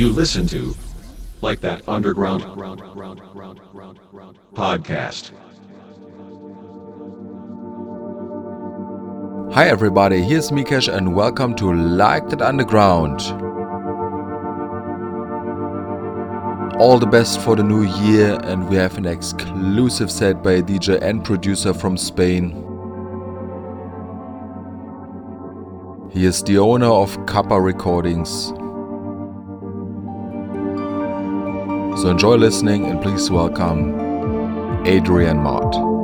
you listen to, like that underground podcast. Hi everybody, here's Mikesh and welcome to Like That Underground. All the best for the new year and we have an exclusive set by a DJ and producer from Spain. He is the owner of Kappa Recordings. So enjoy listening and please welcome Adrian Mart.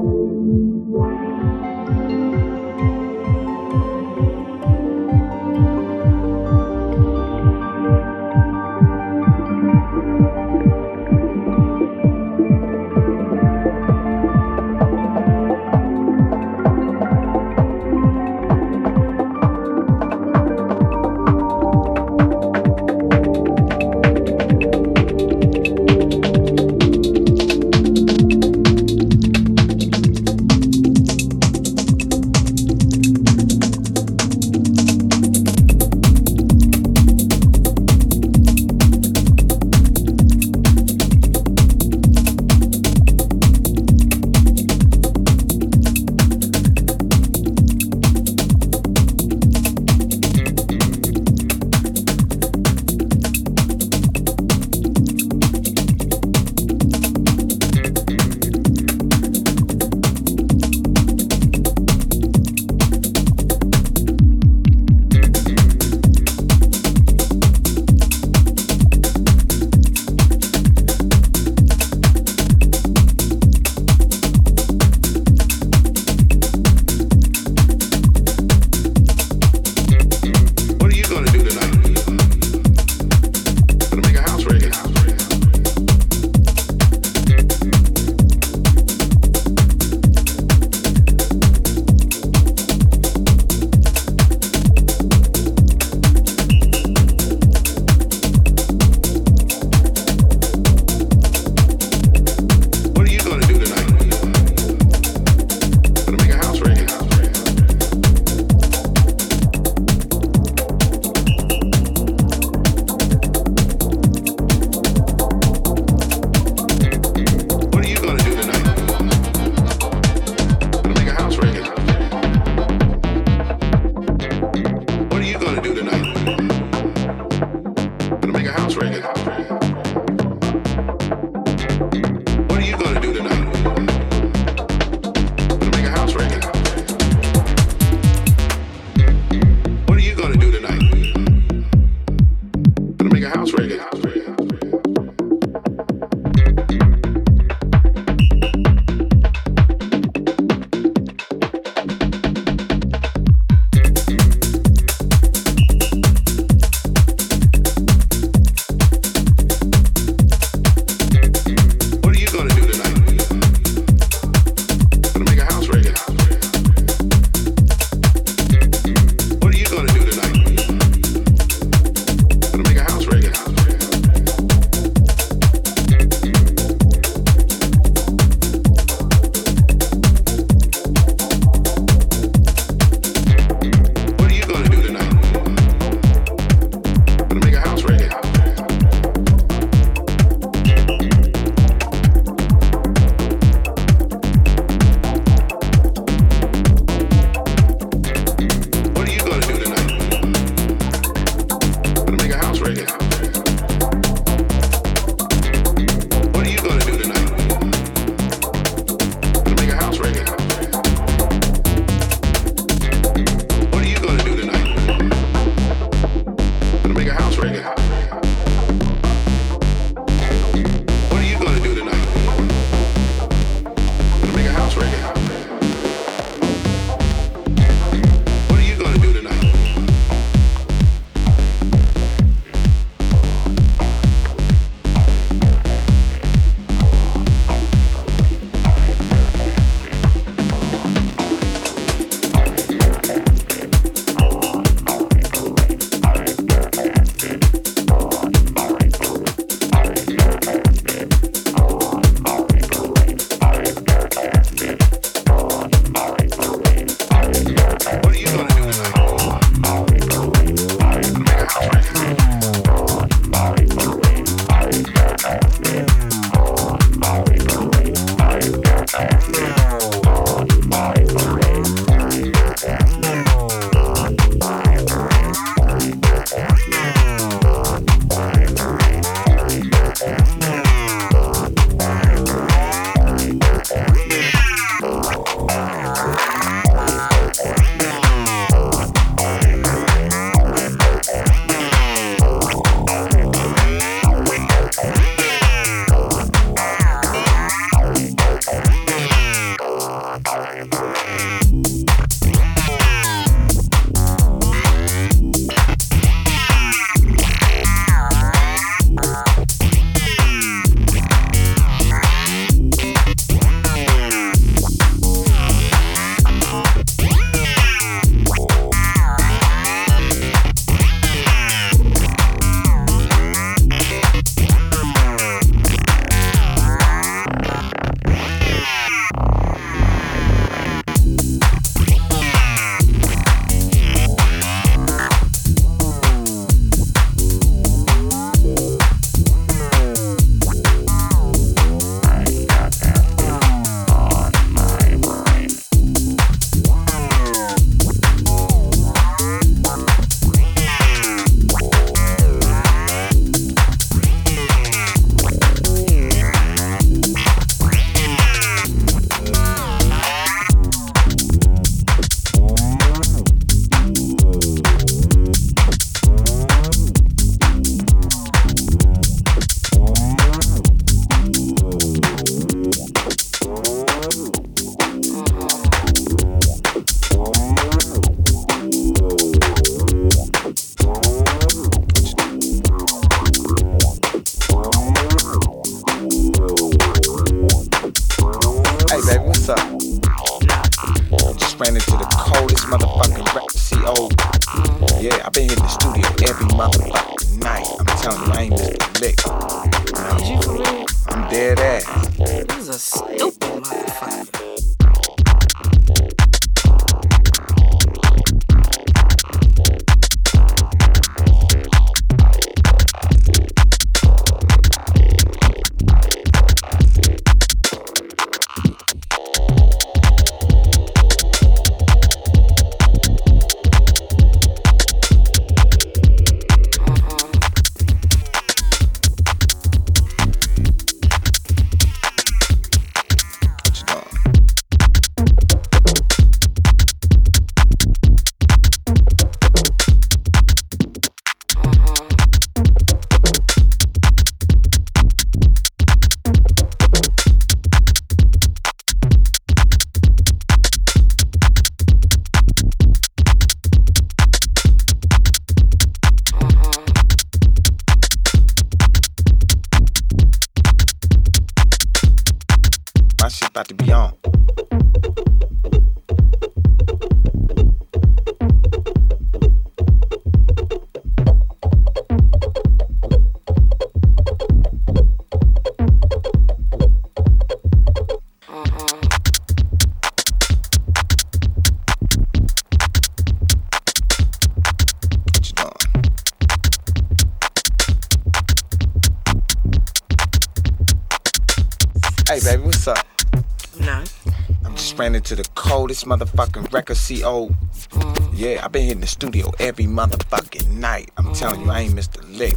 Coldest motherfucking record CO. Mm. Yeah, I've been hitting the studio every motherfucking night. I'm telling you, I ain't missed a lick.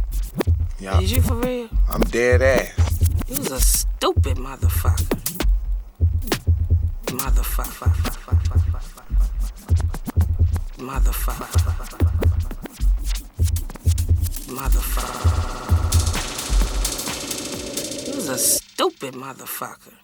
Yeah, Is you for real? I'm dead ass. You's a stupid motherfucker. Motherfucker. Motherfucker. Motherfucker. You's a stupid motherfucker.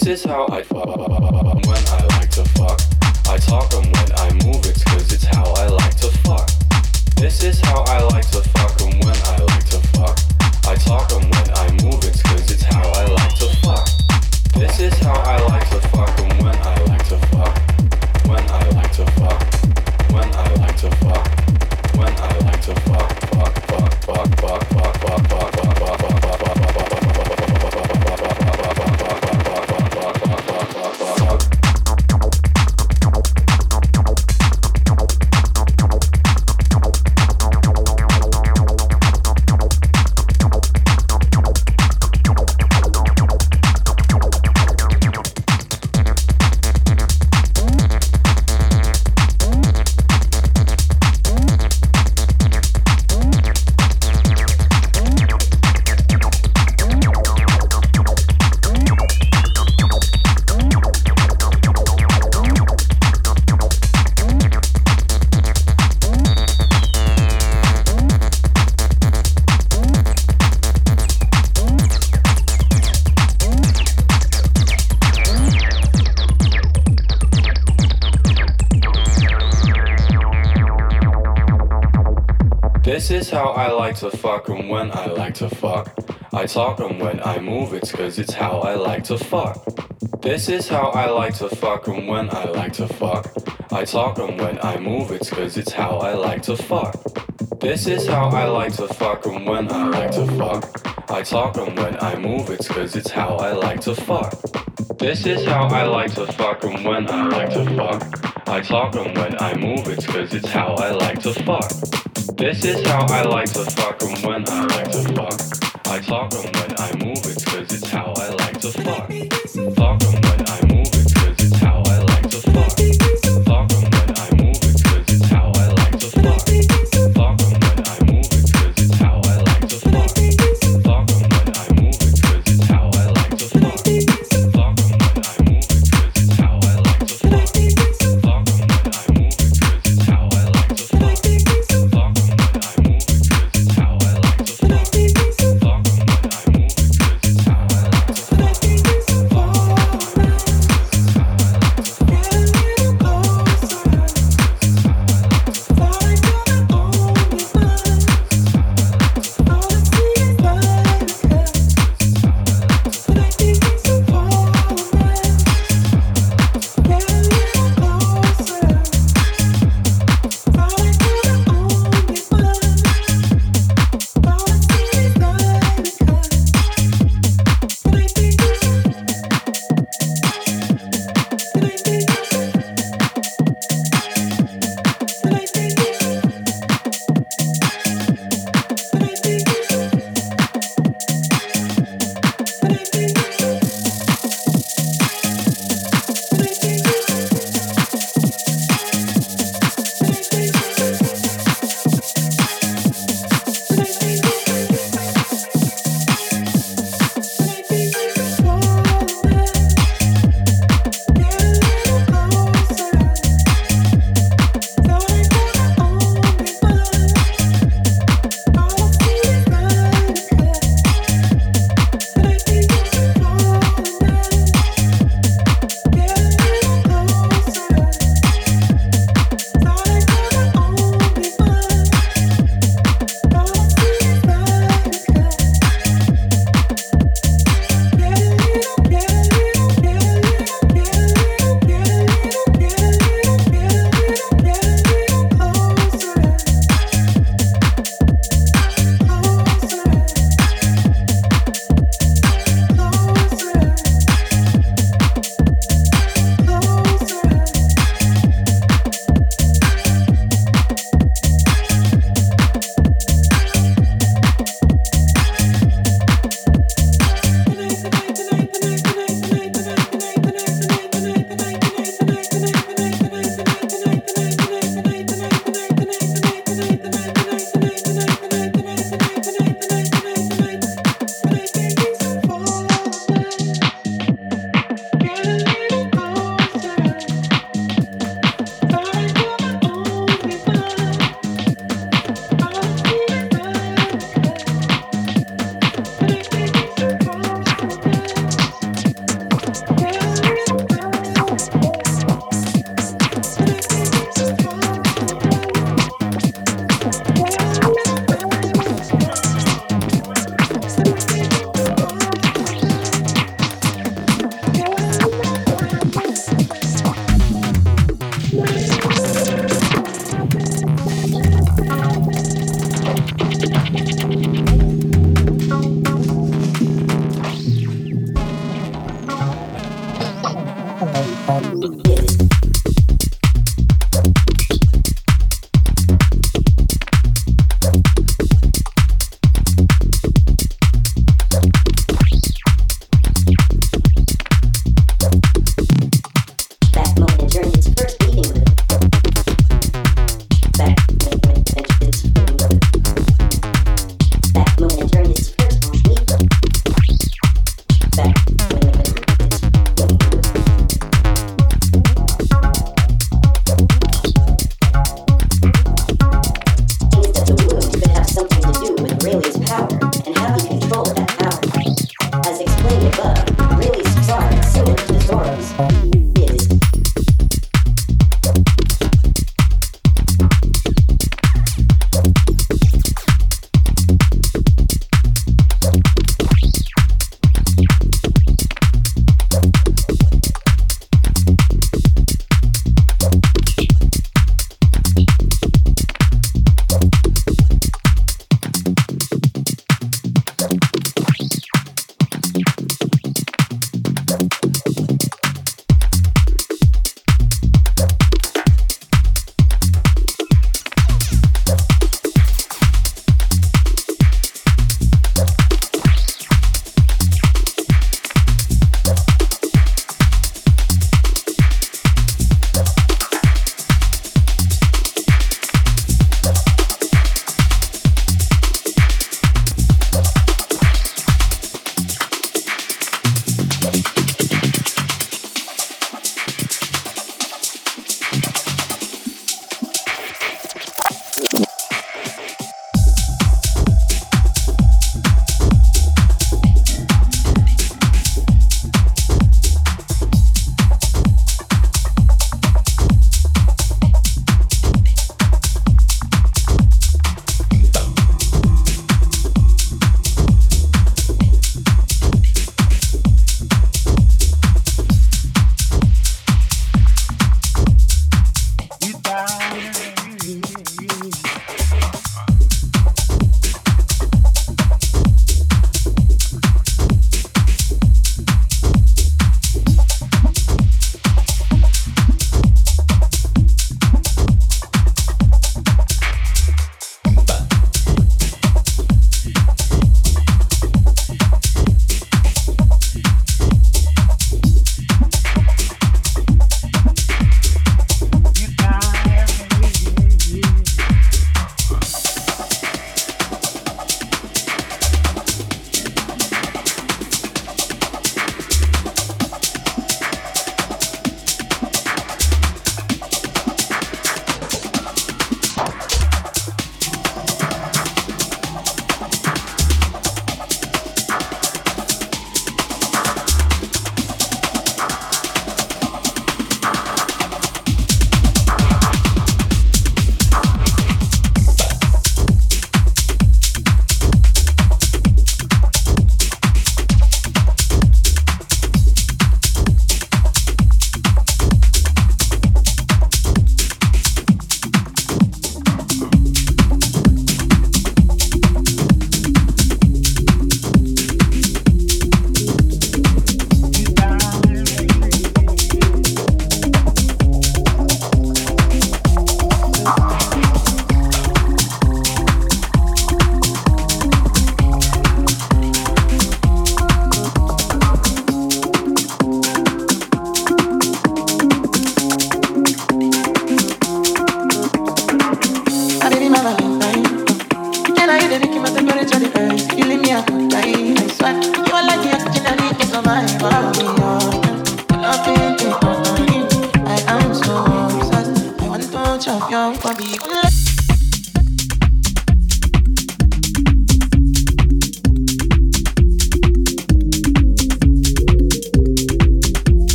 This is how I talkin' when I move, it's cause it's how I like to fuck. This is how I like to fuck and when I like to fuck. I talk and when I move, it's cause it's how I like to fuck. This is how I like to fuckin' when I like to fuck. I talkin' when I move, it's cause it's how I like to fuck. This is how I like to fuckin' when I like to fuck. I talkin' when I move, it's cause it's how I like to fuck. This is how I like to fuck and when I like to fuck. I talk and when I move, it, cause it's how I like to fuck. Talk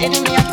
enemy.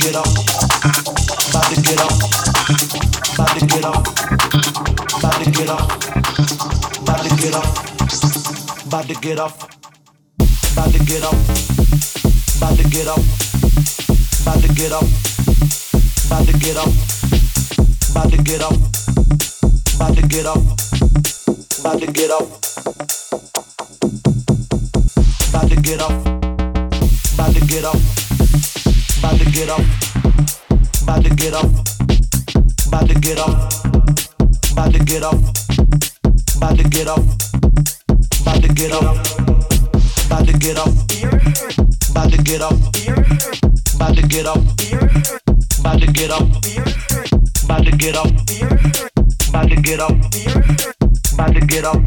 Get up, about to get up, about to get up, about to get up, about to get up, about to get up, about to get up, about to get up, about to get up, about to get up, about to get up, about to get up, about to get up, about to get up, about to get up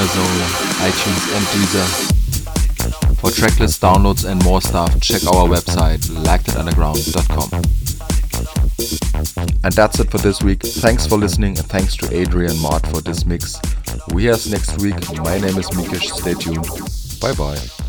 Amazon, iTunes, and Deezer. For tracklist downloads and more stuff, check our website, likethatunderground.com. And that's it for this week. Thanks for listening and thanks to Adrian Mart for this mix. We have next week. My name is Mikish. Stay tuned. Bye bye.